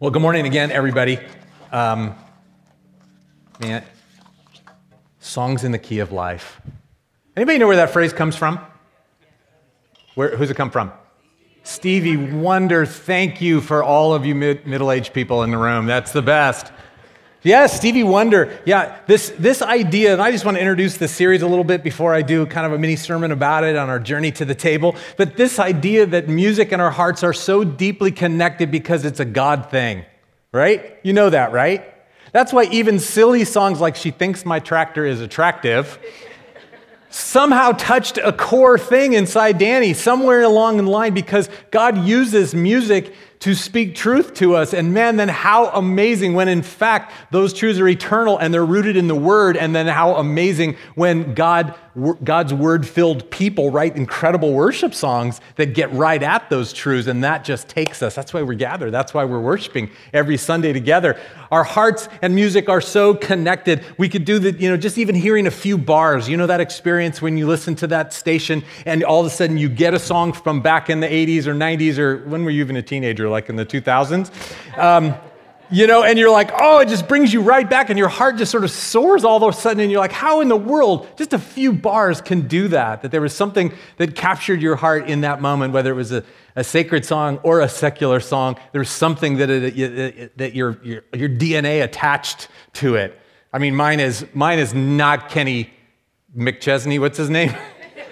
Well, good morning again, everybody. Um, man, songs in the key of life. Anybody know where that phrase comes from? Where, who's it come from? Stevie Wonder. Thank you for all of you mid- middle-aged people in the room. That's the best. Yes, Stevie Wonder. Yeah, this, this idea, and I just want to introduce the series a little bit before I do kind of a mini sermon about it on our journey to the table. But this idea that music and our hearts are so deeply connected because it's a God thing, right? You know that, right? That's why even silly songs like She Thinks My Tractor is Attractive somehow touched a core thing inside Danny somewhere along the line because God uses music to speak truth to us. And man, then how amazing when in fact those truths are eternal and they're rooted in the Word. And then how amazing when God, God's Word filled people write incredible worship songs that get right at those truths. And that just takes us. That's why we gather. That's why we're worshiping every Sunday together. Our hearts and music are so connected. We could do the, you know, just even hearing a few bars. You know that experience when you listen to that station and all of a sudden you get a song from back in the 80s or 90s or when were you even a teenager? Like in the 2000s. Um, you know, and you're like, oh, it just brings you right back, and your heart just sort of soars all of a sudden, and you're like, how in the world, just a few bars can do that? That there was something that captured your heart in that moment, whether it was a, a sacred song or a secular song, there was something that, it, that your, your, your DNA attached to it. I mean, mine is, mine is not Kenny McChesney, what's his name?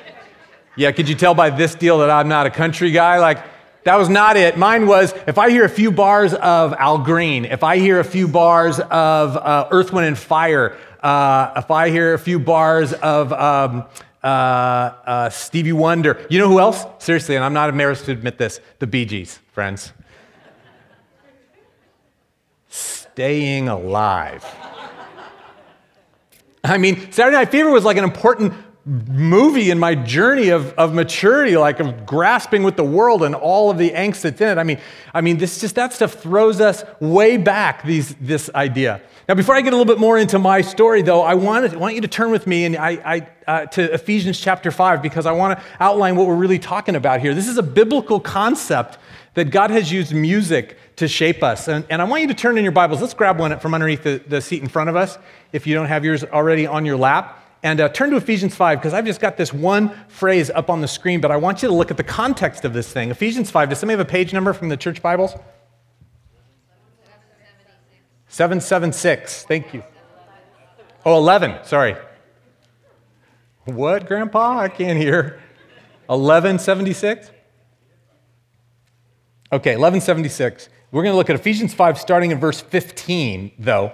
yeah, could you tell by this deal that I'm not a country guy? Like, that was not it. Mine was if I hear a few bars of Al Green, if I hear a few bars of uh, Earth, Wind, and Fire, uh, if I hear a few bars of um, uh, uh, Stevie Wonder, you know who else? Seriously, and I'm not embarrassed to admit this the Bee Gees, friends. Staying alive. I mean, Saturday Night Fever was like an important movie in my journey of, of maturity, like of grasping with the world and all of the angst that's in it. I mean, I mean, this just that stuff throws us way back. These this idea. Now, before I get a little bit more into my story, though, I want, to, want you to turn with me and I, I uh, to Ephesians chapter five because I want to outline what we're really talking about here. This is a biblical concept that God has used music to shape us. And, and I want you to turn in your Bibles. Let's grab one from underneath the, the seat in front of us if you don't have yours already on your lap. And uh, turn to Ephesians 5 because I've just got this one phrase up on the screen, but I want you to look at the context of this thing. Ephesians 5. Does somebody have a page number from the church Bibles? 776. Thank you. Oh, 11. Sorry. What, Grandpa? I can't hear. 1176? Okay, 1176. We're going to look at Ephesians 5 starting in verse 15, though.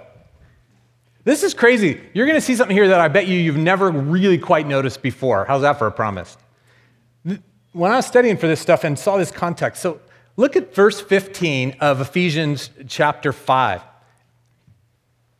This is crazy. You're going to see something here that I bet you you've never really quite noticed before. How's that for a promise? When I was studying for this stuff and saw this context, so look at verse 15 of Ephesians chapter 5.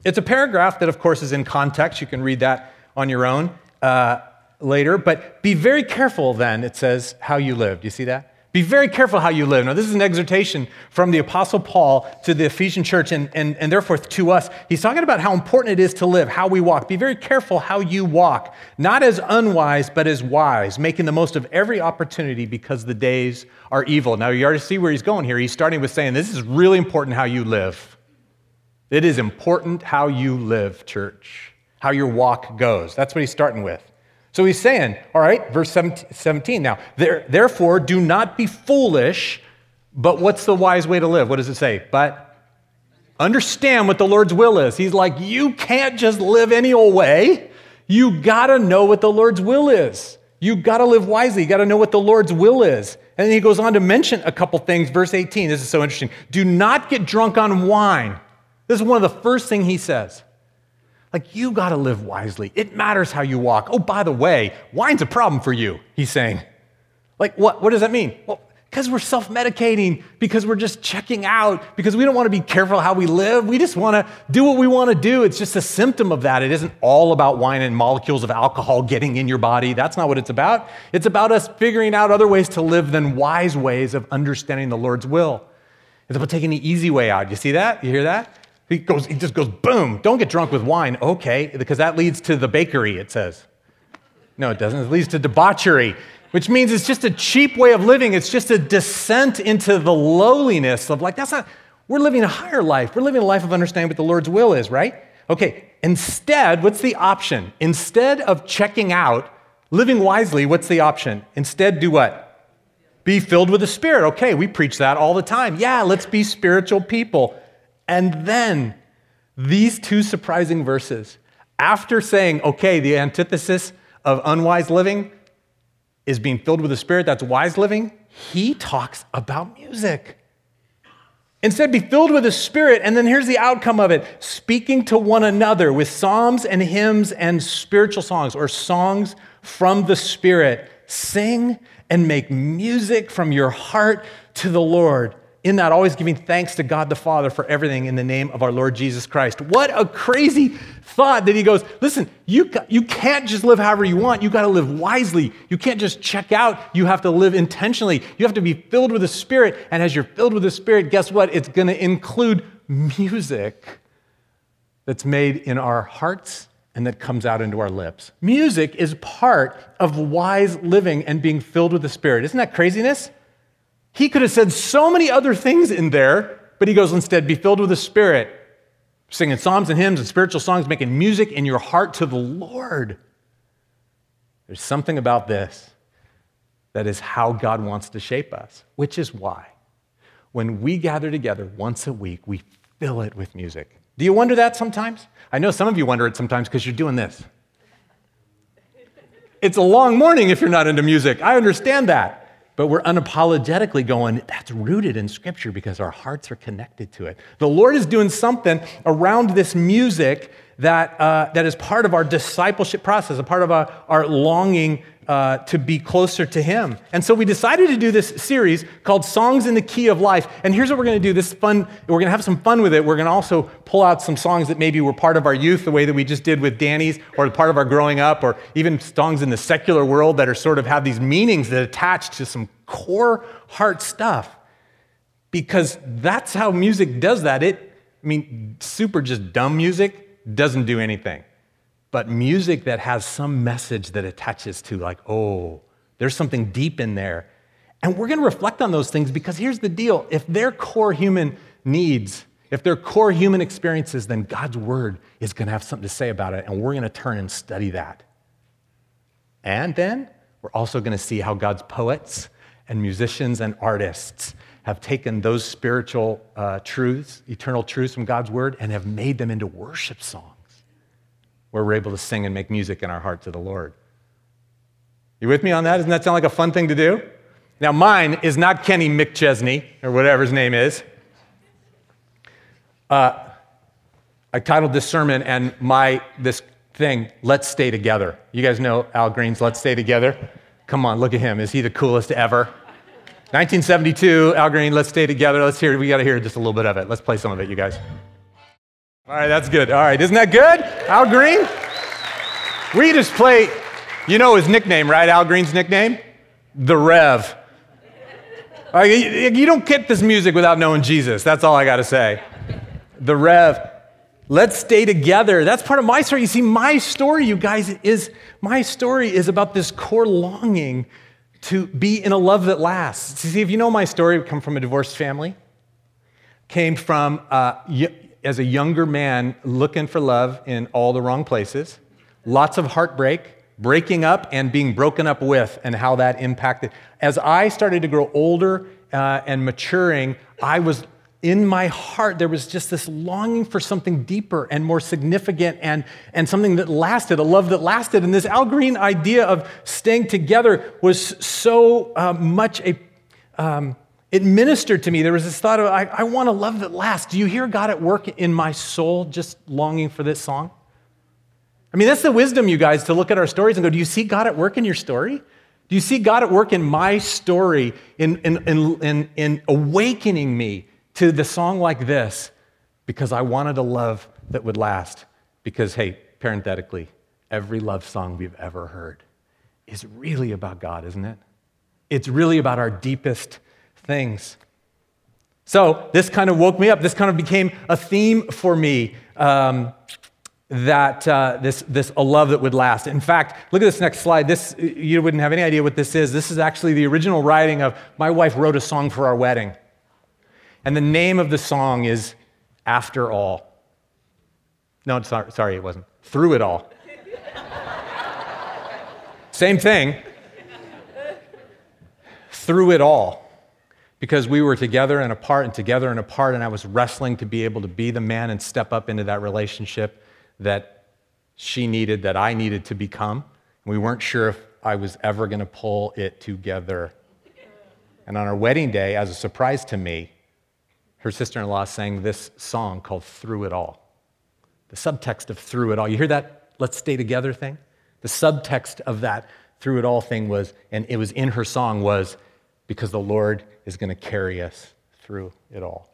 It's a paragraph that, of course, is in context. You can read that on your own uh, later. But be very careful then, it says, how you live. Do you see that? Be very careful how you live. Now, this is an exhortation from the Apostle Paul to the Ephesian church and, and, and therefore to us. He's talking about how important it is to live, how we walk. Be very careful how you walk, not as unwise, but as wise, making the most of every opportunity because the days are evil. Now, you already see where he's going here. He's starting with saying, This is really important how you live. It is important how you live, church, how your walk goes. That's what he's starting with. So he's saying, all right, verse 17 now, therefore do not be foolish, but what's the wise way to live? What does it say? But understand what the Lord's will is. He's like, you can't just live any old way. You gotta know what the Lord's will is. You gotta live wisely. You gotta know what the Lord's will is. And then he goes on to mention a couple things. Verse 18, this is so interesting. Do not get drunk on wine. This is one of the first things he says. Like, you got to live wisely. It matters how you walk. Oh, by the way, wine's a problem for you, he's saying. Like, what, what does that mean? Well, because we're self medicating, because we're just checking out, because we don't want to be careful how we live. We just want to do what we want to do. It's just a symptom of that. It isn't all about wine and molecules of alcohol getting in your body. That's not what it's about. It's about us figuring out other ways to live than wise ways of understanding the Lord's will. It's about taking the easy way out. You see that? You hear that? He goes, he just goes, boom, don't get drunk with wine. Okay, because that leads to the bakery, it says. No, it doesn't. It leads to debauchery, which means it's just a cheap way of living. It's just a descent into the lowliness of like, that's not, We're living a higher life. We're living a life of understanding what the Lord's will is, right? Okay, instead, what's the option? Instead of checking out, living wisely, what's the option? Instead, do what? Be filled with the Spirit. Okay, we preach that all the time. Yeah, let's be spiritual people. And then these two surprising verses, after saying, okay, the antithesis of unwise living is being filled with the Spirit, that's wise living, he talks about music. Instead, be filled with the Spirit, and then here's the outcome of it speaking to one another with psalms and hymns and spiritual songs or songs from the Spirit. Sing and make music from your heart to the Lord. In that, always giving thanks to God the Father for everything in the name of our Lord Jesus Christ. What a crazy thought that he goes, listen, you, you can't just live however you want. You got to live wisely. You can't just check out. You have to live intentionally. You have to be filled with the Spirit. And as you're filled with the Spirit, guess what? It's going to include music that's made in our hearts and that comes out into our lips. Music is part of wise living and being filled with the Spirit. Isn't that craziness? He could have said so many other things in there, but he goes instead, be filled with the Spirit, singing psalms and hymns and spiritual songs, making music in your heart to the Lord. There's something about this that is how God wants to shape us, which is why when we gather together once a week, we fill it with music. Do you wonder that sometimes? I know some of you wonder it sometimes because you're doing this. It's a long morning if you're not into music. I understand that. But we're unapologetically going, that's rooted in Scripture because our hearts are connected to it. The Lord is doing something around this music that, uh, that is part of our discipleship process, a part of our, our longing uh, to be closer to Him. And so we decided to do this series called Songs in the Key of Life. And here's what we're going to do this fun, we're going to have some fun with it. We're going to also pull out some songs that maybe were part of our youth, the way that we just did with Danny's, or part of our growing up, or even songs in the secular world that are sort of have these meanings that attach to some core heart stuff. Because that's how music does that. It, I mean, super just dumb music doesn't do anything but music that has some message that attaches to, like, oh, there's something deep in there. And we're going to reflect on those things because here's the deal if they're core human needs, if they're core human experiences, then God's word is going to have something to say about it, and we're going to turn and study that. And then we're also going to see how God's poets and musicians and artists have taken those spiritual uh, truths, eternal truths from God's word, and have made them into worship songs where we're able to sing and make music in our heart to the Lord. You with me on that? Doesn't that sound like a fun thing to do? Now, mine is not Kenny McChesney or whatever his name is. Uh, I titled this sermon and my this thing, "Let's Stay Together." You guys know Al Green's "Let's Stay Together." Come on, look at him. Is he the coolest ever? 1972, Al Green, "Let's Stay Together." Let's hear. We got to hear just a little bit of it. Let's play some of it, you guys. All right, that's good. All right, isn't that good? Al Green? We just play, you know his nickname, right? Al Green's nickname? The Rev. you don't get this music without knowing Jesus. That's all I got to say. The Rev. Let's stay together. That's part of my story. You see, my story, you guys, is my story is about this core longing to be in a love that lasts. See, if you know my story, come from a divorced family, came from uh, as a younger man looking for love in all the wrong places, lots of heartbreak, breaking up and being broken up with, and how that impacted. As I started to grow older uh, and maturing, I was in my heart, there was just this longing for something deeper and more significant and, and something that lasted, a love that lasted. And this Al Green idea of staying together was so uh, much a, um, it ministered to me. There was this thought of, I, I want a love that lasts. Do you hear God at work in my soul just longing for this song? I mean, that's the wisdom, you guys, to look at our stories and go, Do you see God at work in your story? Do you see God at work in my story, in, in, in, in, in awakening me to the song like this? Because I wanted a love that would last. Because, hey, parenthetically, every love song we've ever heard is really about God, isn't it? It's really about our deepest things. So this kind of woke me up. This kind of became a theme for me. Um, that uh, this, this a love that would last. In fact, look at this next slide. This you wouldn't have any idea what this is. This is actually the original writing of my wife wrote a song for our wedding. And the name of the song is After All. No, sorry, sorry it wasn't. Through It All. Same thing. Through it all. Because we were together and apart and together and apart, and I was wrestling to be able to be the man and step up into that relationship that she needed, that I needed to become. We weren't sure if I was ever going to pull it together. And on our wedding day, as a surprise to me, her sister in law sang this song called Through It All. The subtext of Through It All. You hear that let's stay together thing? The subtext of that Through It All thing was, and it was in her song, was because the Lord is going to carry us through it all.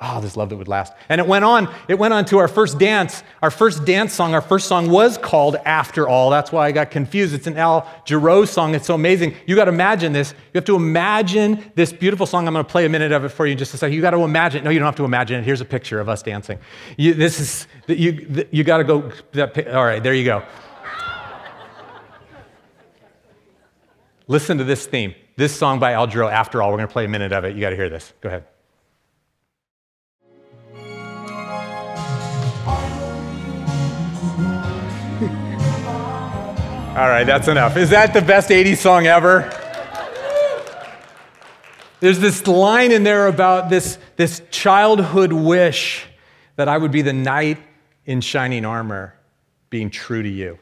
Oh, this love that would last. And it went on, it went on to our first dance. Our first dance song, our first song was called After All. That's why I got confused. It's an Al Jarreau song. It's so amazing. You got to imagine this. You have to imagine this beautiful song. I'm going to play a minute of it for you in just a second. You got to imagine. No, you don't have to imagine it. Here's a picture of us dancing. You, this is, you, you got to go. That, all right, there you go. Listen to this theme. This song by Al Jarreau, After All. We're going to play a minute of it. You got to hear this. Go ahead. All right, that's enough. Is that the best 80s song ever? There's this line in there about this, this childhood wish that I would be the knight in shining armor, being true to you.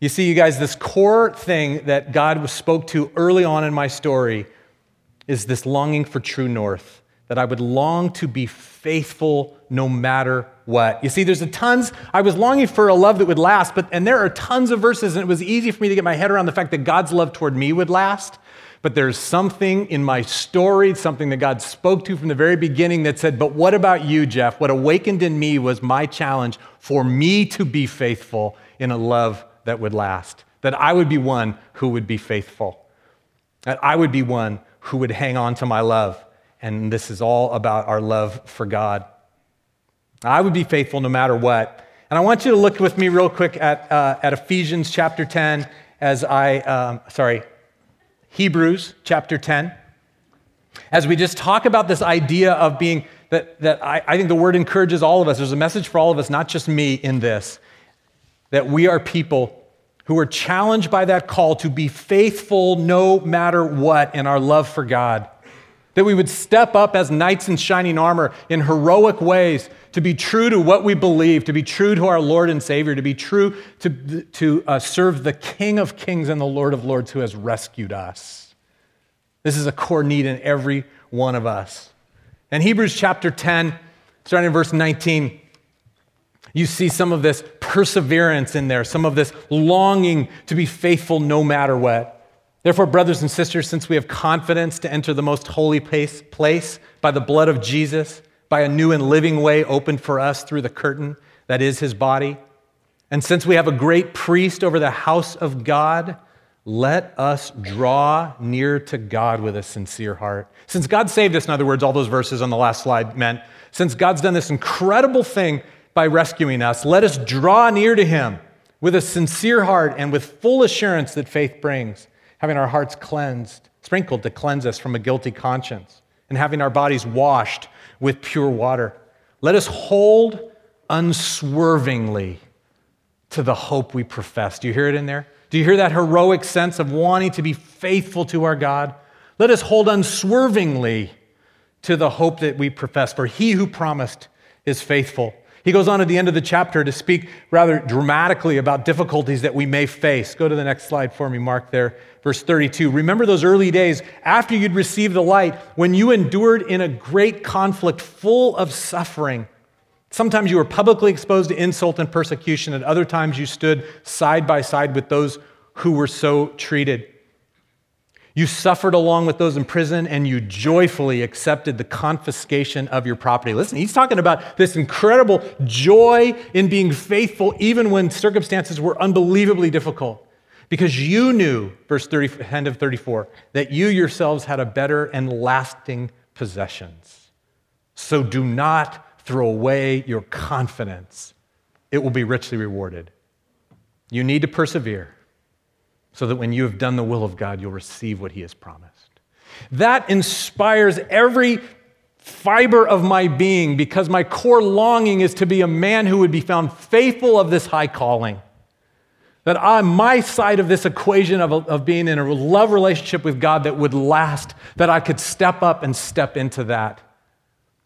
You see, you guys, this core thing that God spoke to early on in my story is this longing for true north that I would long to be faithful no matter what. You see, there's a tons, I was longing for a love that would last, but and there are tons of verses, and it was easy for me to get my head around the fact that God's love toward me would last. But there's something in my story, something that God spoke to from the very beginning that said, But what about you, Jeff? What awakened in me was my challenge for me to be faithful in a love that would last. That I would be one who would be faithful. That I would be one who would hang on to my love and this is all about our love for God. I would be faithful no matter what. And I want you to look with me real quick at, uh, at Ephesians chapter 10 as I, um, sorry, Hebrews chapter 10. As we just talk about this idea of being, that, that I, I think the word encourages all of us. There's a message for all of us, not just me in this, that we are people who are challenged by that call to be faithful no matter what in our love for God. That we would step up as knights in shining armor in heroic ways to be true to what we believe, to be true to our Lord and Savior, to be true to, to uh, serve the King of Kings and the Lord of Lords who has rescued us. This is a core need in every one of us. In Hebrews chapter 10, starting in verse 19, you see some of this perseverance in there, some of this longing to be faithful no matter what. Therefore, brothers and sisters, since we have confidence to enter the most holy place, place by the blood of Jesus, by a new and living way opened for us through the curtain that is his body, and since we have a great priest over the house of God, let us draw near to God with a sincere heart. Since God saved us, in other words, all those verses on the last slide meant, since God's done this incredible thing by rescuing us, let us draw near to him with a sincere heart and with full assurance that faith brings having our hearts cleansed, sprinkled to cleanse us from a guilty conscience, and having our bodies washed with pure water. Let us hold unswervingly to the hope we profess. Do you hear it in there? Do you hear that heroic sense of wanting to be faithful to our God? Let us hold unswervingly to the hope that we profess, for he who promised is faithful. He goes on at the end of the chapter to speak rather dramatically about difficulties that we may face. Go to the next slide for me, Mark, there, verse 32. Remember those early days after you'd received the light when you endured in a great conflict full of suffering. Sometimes you were publicly exposed to insult and persecution, at other times you stood side by side with those who were so treated. You suffered along with those in prison and you joyfully accepted the confiscation of your property. Listen, he's talking about this incredible joy in being faithful even when circumstances were unbelievably difficult. Because you knew, verse 30, end of 34, that you yourselves had a better and lasting possessions. So do not throw away your confidence, it will be richly rewarded. You need to persevere so that when you have done the will of God, you'll receive what He has promised. That inspires every fiber of my being because my core longing is to be a man who would be found faithful of this high calling. That I, my side of this equation of, of being in a love relationship with God that would last, that I could step up and step into that,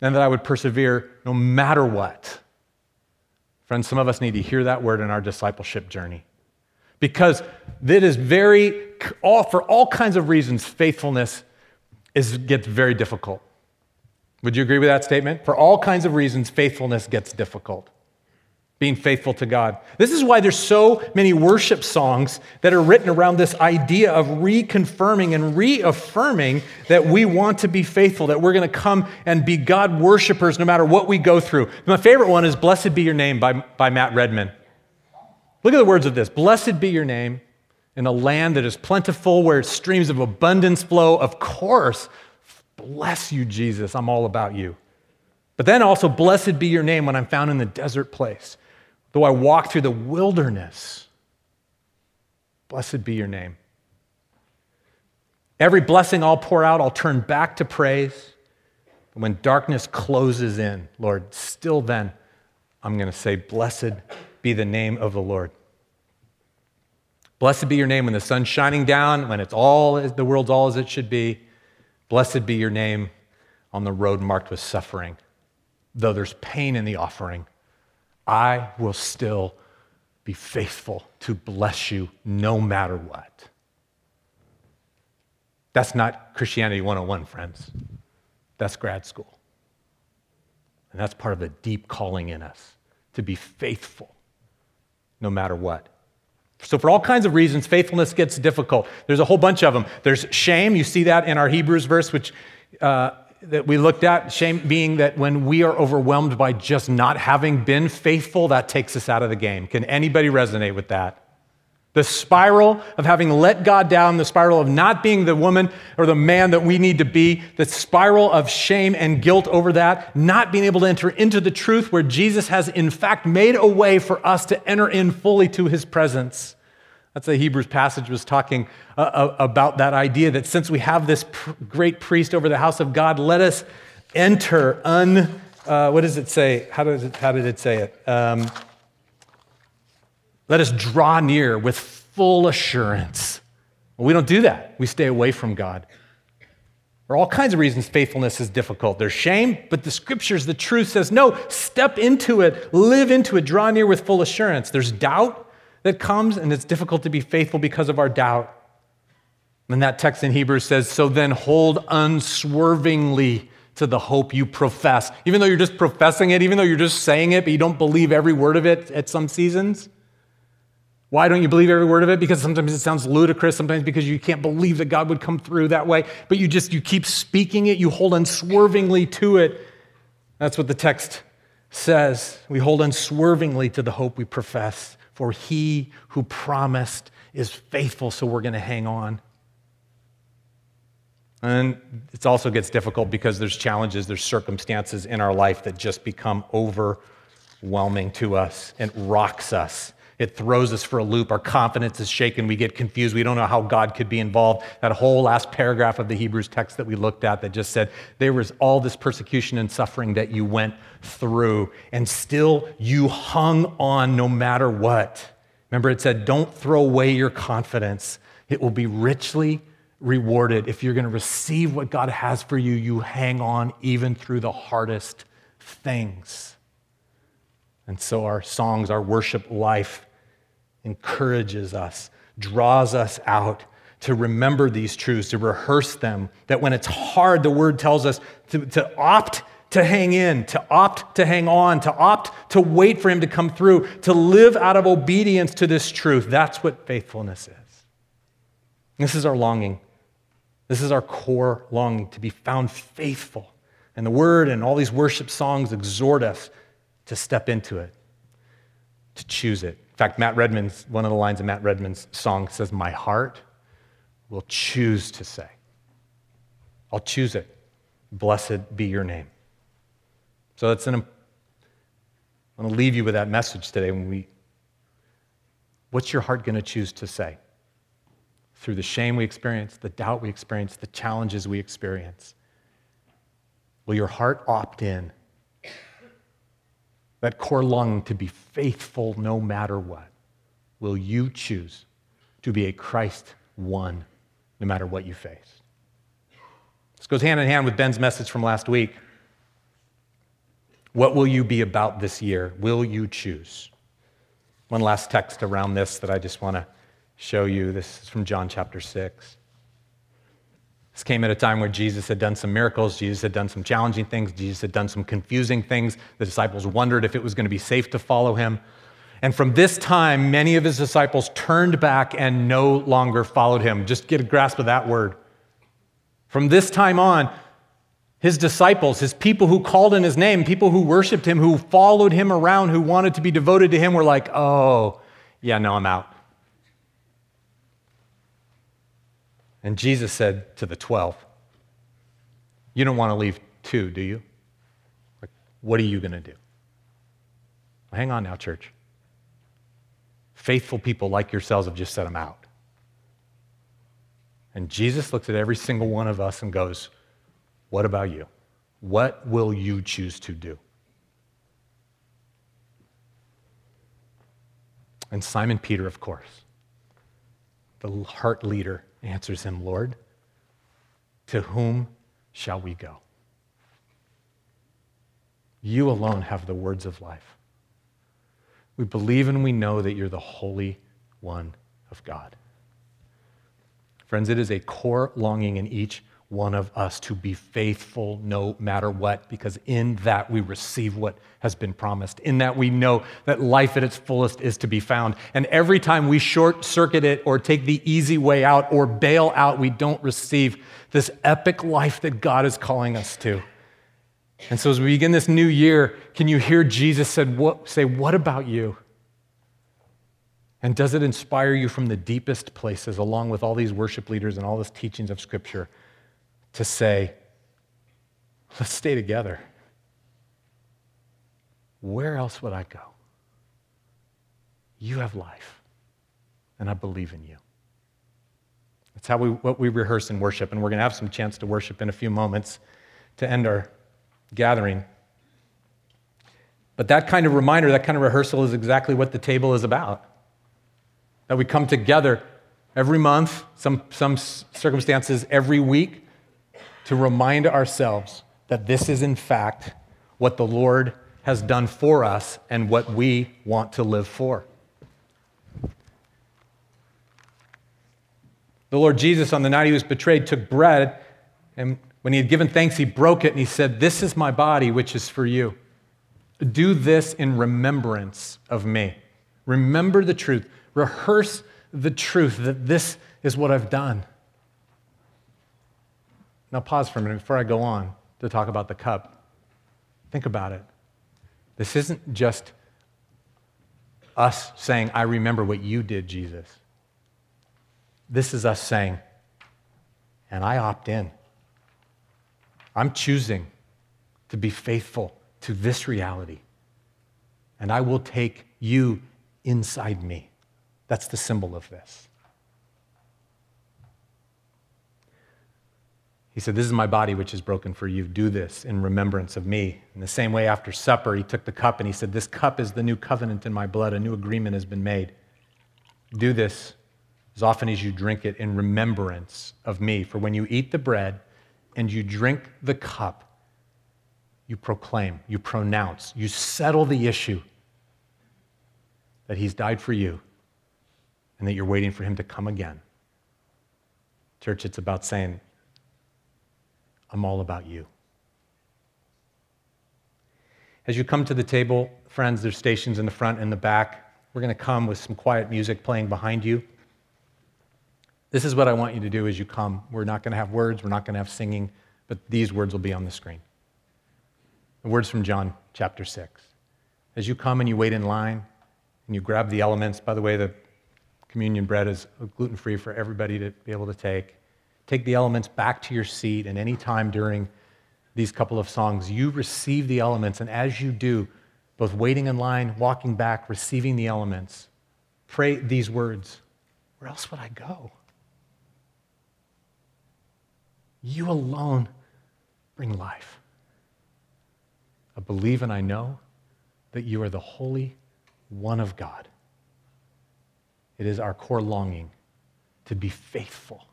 and that I would persevere no matter what. Friends, some of us need to hear that word in our discipleship journey. Because it is very, all, for all kinds of reasons, faithfulness is, gets very difficult. Would you agree with that statement? For all kinds of reasons, faithfulness gets difficult. Being faithful to God. This is why there's so many worship songs that are written around this idea of reconfirming and reaffirming that we want to be faithful, that we're going to come and be God worshipers no matter what we go through. My favorite one is Blessed Be Your Name by, by Matt Redman. Look at the words of this Blessed be your name in a land that is plentiful, where streams of abundance flow. Of course, Bless you, Jesus. I'm all about you. But then also, blessed be your name when I'm found in the desert place. Though I walk through the wilderness, blessed be your name. Every blessing I'll pour out, I'll turn back to praise. And when darkness closes in, Lord, still then, I'm going to say, Blessed be the name of the Lord. Blessed be your name when the sun's shining down, when it's all the world's all as it should be. Blessed be your name on the road marked with suffering. Though there's pain in the offering, I will still be faithful to bless you no matter what. That's not Christianity 101, friends. That's grad school. And that's part of the deep calling in us to be faithful no matter what. So, for all kinds of reasons, faithfulness gets difficult. There's a whole bunch of them. There's shame. You see that in our Hebrews verse, which uh, that we looked at. Shame being that when we are overwhelmed by just not having been faithful, that takes us out of the game. Can anybody resonate with that? The spiral of having let God down, the spiral of not being the woman or the man that we need to be, the spiral of shame and guilt over that, not being able to enter into the truth where Jesus has, in fact, made a way for us to enter in fully to his presence. That's the Hebrews passage was talking uh, uh, about that idea that since we have this great priest over the house of God, let us enter un. Uh, what does it say? How, does it, how did it say it? Um, let us draw near with full assurance. Well, we don't do that. We stay away from God. For all kinds of reasons, faithfulness is difficult. There's shame, but the scriptures, the truth says, no, step into it, live into it, draw near with full assurance. There's doubt that comes, and it's difficult to be faithful because of our doubt. And that text in Hebrews says, so then hold unswervingly to the hope you profess. Even though you're just professing it, even though you're just saying it, but you don't believe every word of it at some seasons. Why don't you believe every word of it? Because sometimes it sounds ludicrous, sometimes because you can't believe that God would come through that way, but you just you keep speaking it, you hold unswervingly to it. That's what the text says. We hold unswervingly to the hope we profess, for he who promised is faithful, so we're going to hang on. And it also gets difficult because there's challenges, there's circumstances in our life that just become overwhelming to us and rocks us. It throws us for a loop. Our confidence is shaken. We get confused. We don't know how God could be involved. That whole last paragraph of the Hebrews text that we looked at that just said there was all this persecution and suffering that you went through, and still you hung on no matter what. Remember, it said, don't throw away your confidence. It will be richly rewarded. If you're going to receive what God has for you, you hang on even through the hardest things. And so our songs, our worship life, encourages us, draws us out to remember these truths, to rehearse them, that when it's hard, the word tells us to, to opt to hang in, to opt to hang on, to opt to wait for him to come through, to live out of obedience to this truth. That's what faithfulness is. This is our longing. This is our core longing to be found faithful. And the word and all these worship songs exhort us to step into it, to choose it. In fact, Matt Redman's, one of the lines of Matt Redman's song says, My heart will choose to say. I'll choose it. Blessed be your name. So that's an, I want to leave you with that message today when we, what's your heart going to choose to say? Through the shame we experience, the doubt we experience, the challenges we experience. Will your heart opt in? That core longing to be faithful no matter what. Will you choose to be a Christ one no matter what you face? This goes hand in hand with Ben's message from last week. What will you be about this year? Will you choose? One last text around this that I just want to show you. This is from John chapter 6. This came at a time where Jesus had done some miracles, Jesus had done some challenging things, Jesus had done some confusing things. The disciples wondered if it was going to be safe to follow him. And from this time, many of his disciples turned back and no longer followed him. Just get a grasp of that word. From this time on, his disciples, his people who called in his name, people who worshiped him, who followed him around, who wanted to be devoted to him, were like, oh, yeah, no, I'm out. And Jesus said to the 12, You don't want to leave two, do you? Like, what are you going to do? Well, hang on now, church. Faithful people like yourselves have just set them out. And Jesus looks at every single one of us and goes, What about you? What will you choose to do? And Simon Peter, of course, the heart leader, answers him, Lord, to whom shall we go? You alone have the words of life. We believe and we know that you're the Holy One of God. Friends, it is a core longing in each one of us to be faithful no matter what, because in that we receive what has been promised. In that we know that life at its fullest is to be found. And every time we short circuit it or take the easy way out or bail out, we don't receive this epic life that God is calling us to. And so as we begin this new year, can you hear Jesus said, what, say, What about you? And does it inspire you from the deepest places, along with all these worship leaders and all these teachings of Scripture? To say, let's stay together. Where else would I go? You have life, and I believe in you. That's how we, what we rehearse in worship, and we're going to have some chance to worship in a few moments to end our gathering. But that kind of reminder, that kind of rehearsal is exactly what the table is about. That we come together every month, some, some circumstances every week, to remind ourselves that this is, in fact, what the Lord has done for us and what we want to live for. The Lord Jesus, on the night he was betrayed, took bread, and when he had given thanks, he broke it and he said, This is my body, which is for you. Do this in remembrance of me. Remember the truth. Rehearse the truth that this is what I've done. Now, pause for a minute before I go on to talk about the cup. Think about it. This isn't just us saying, I remember what you did, Jesus. This is us saying, and I opt in. I'm choosing to be faithful to this reality. And I will take you inside me. That's the symbol of this. He said, This is my body which is broken for you. Do this in remembrance of me. In the same way, after supper, he took the cup and he said, This cup is the new covenant in my blood. A new agreement has been made. Do this as often as you drink it in remembrance of me. For when you eat the bread and you drink the cup, you proclaim, you pronounce, you settle the issue that he's died for you and that you're waiting for him to come again. Church, it's about saying, I'm all about you. As you come to the table, friends, there's stations in the front and the back. We're going to come with some quiet music playing behind you. This is what I want you to do as you come. We're not going to have words, we're not going to have singing, but these words will be on the screen. The words from John chapter 6. As you come and you wait in line and you grab the elements, by the way, the communion bread is gluten free for everybody to be able to take take the elements back to your seat, and any time during these couple of songs, you receive the elements. And as you do, both waiting in line, walking back, receiving the elements, pray these words Where else would I go? You alone bring life. I believe and I know that you are the Holy One of God. It is our core longing to be faithful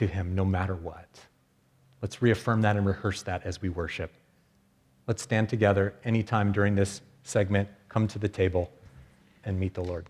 to Him no matter what. Let's reaffirm that and rehearse that as we worship. Let's stand together anytime during this segment, come to the table, and meet the Lord.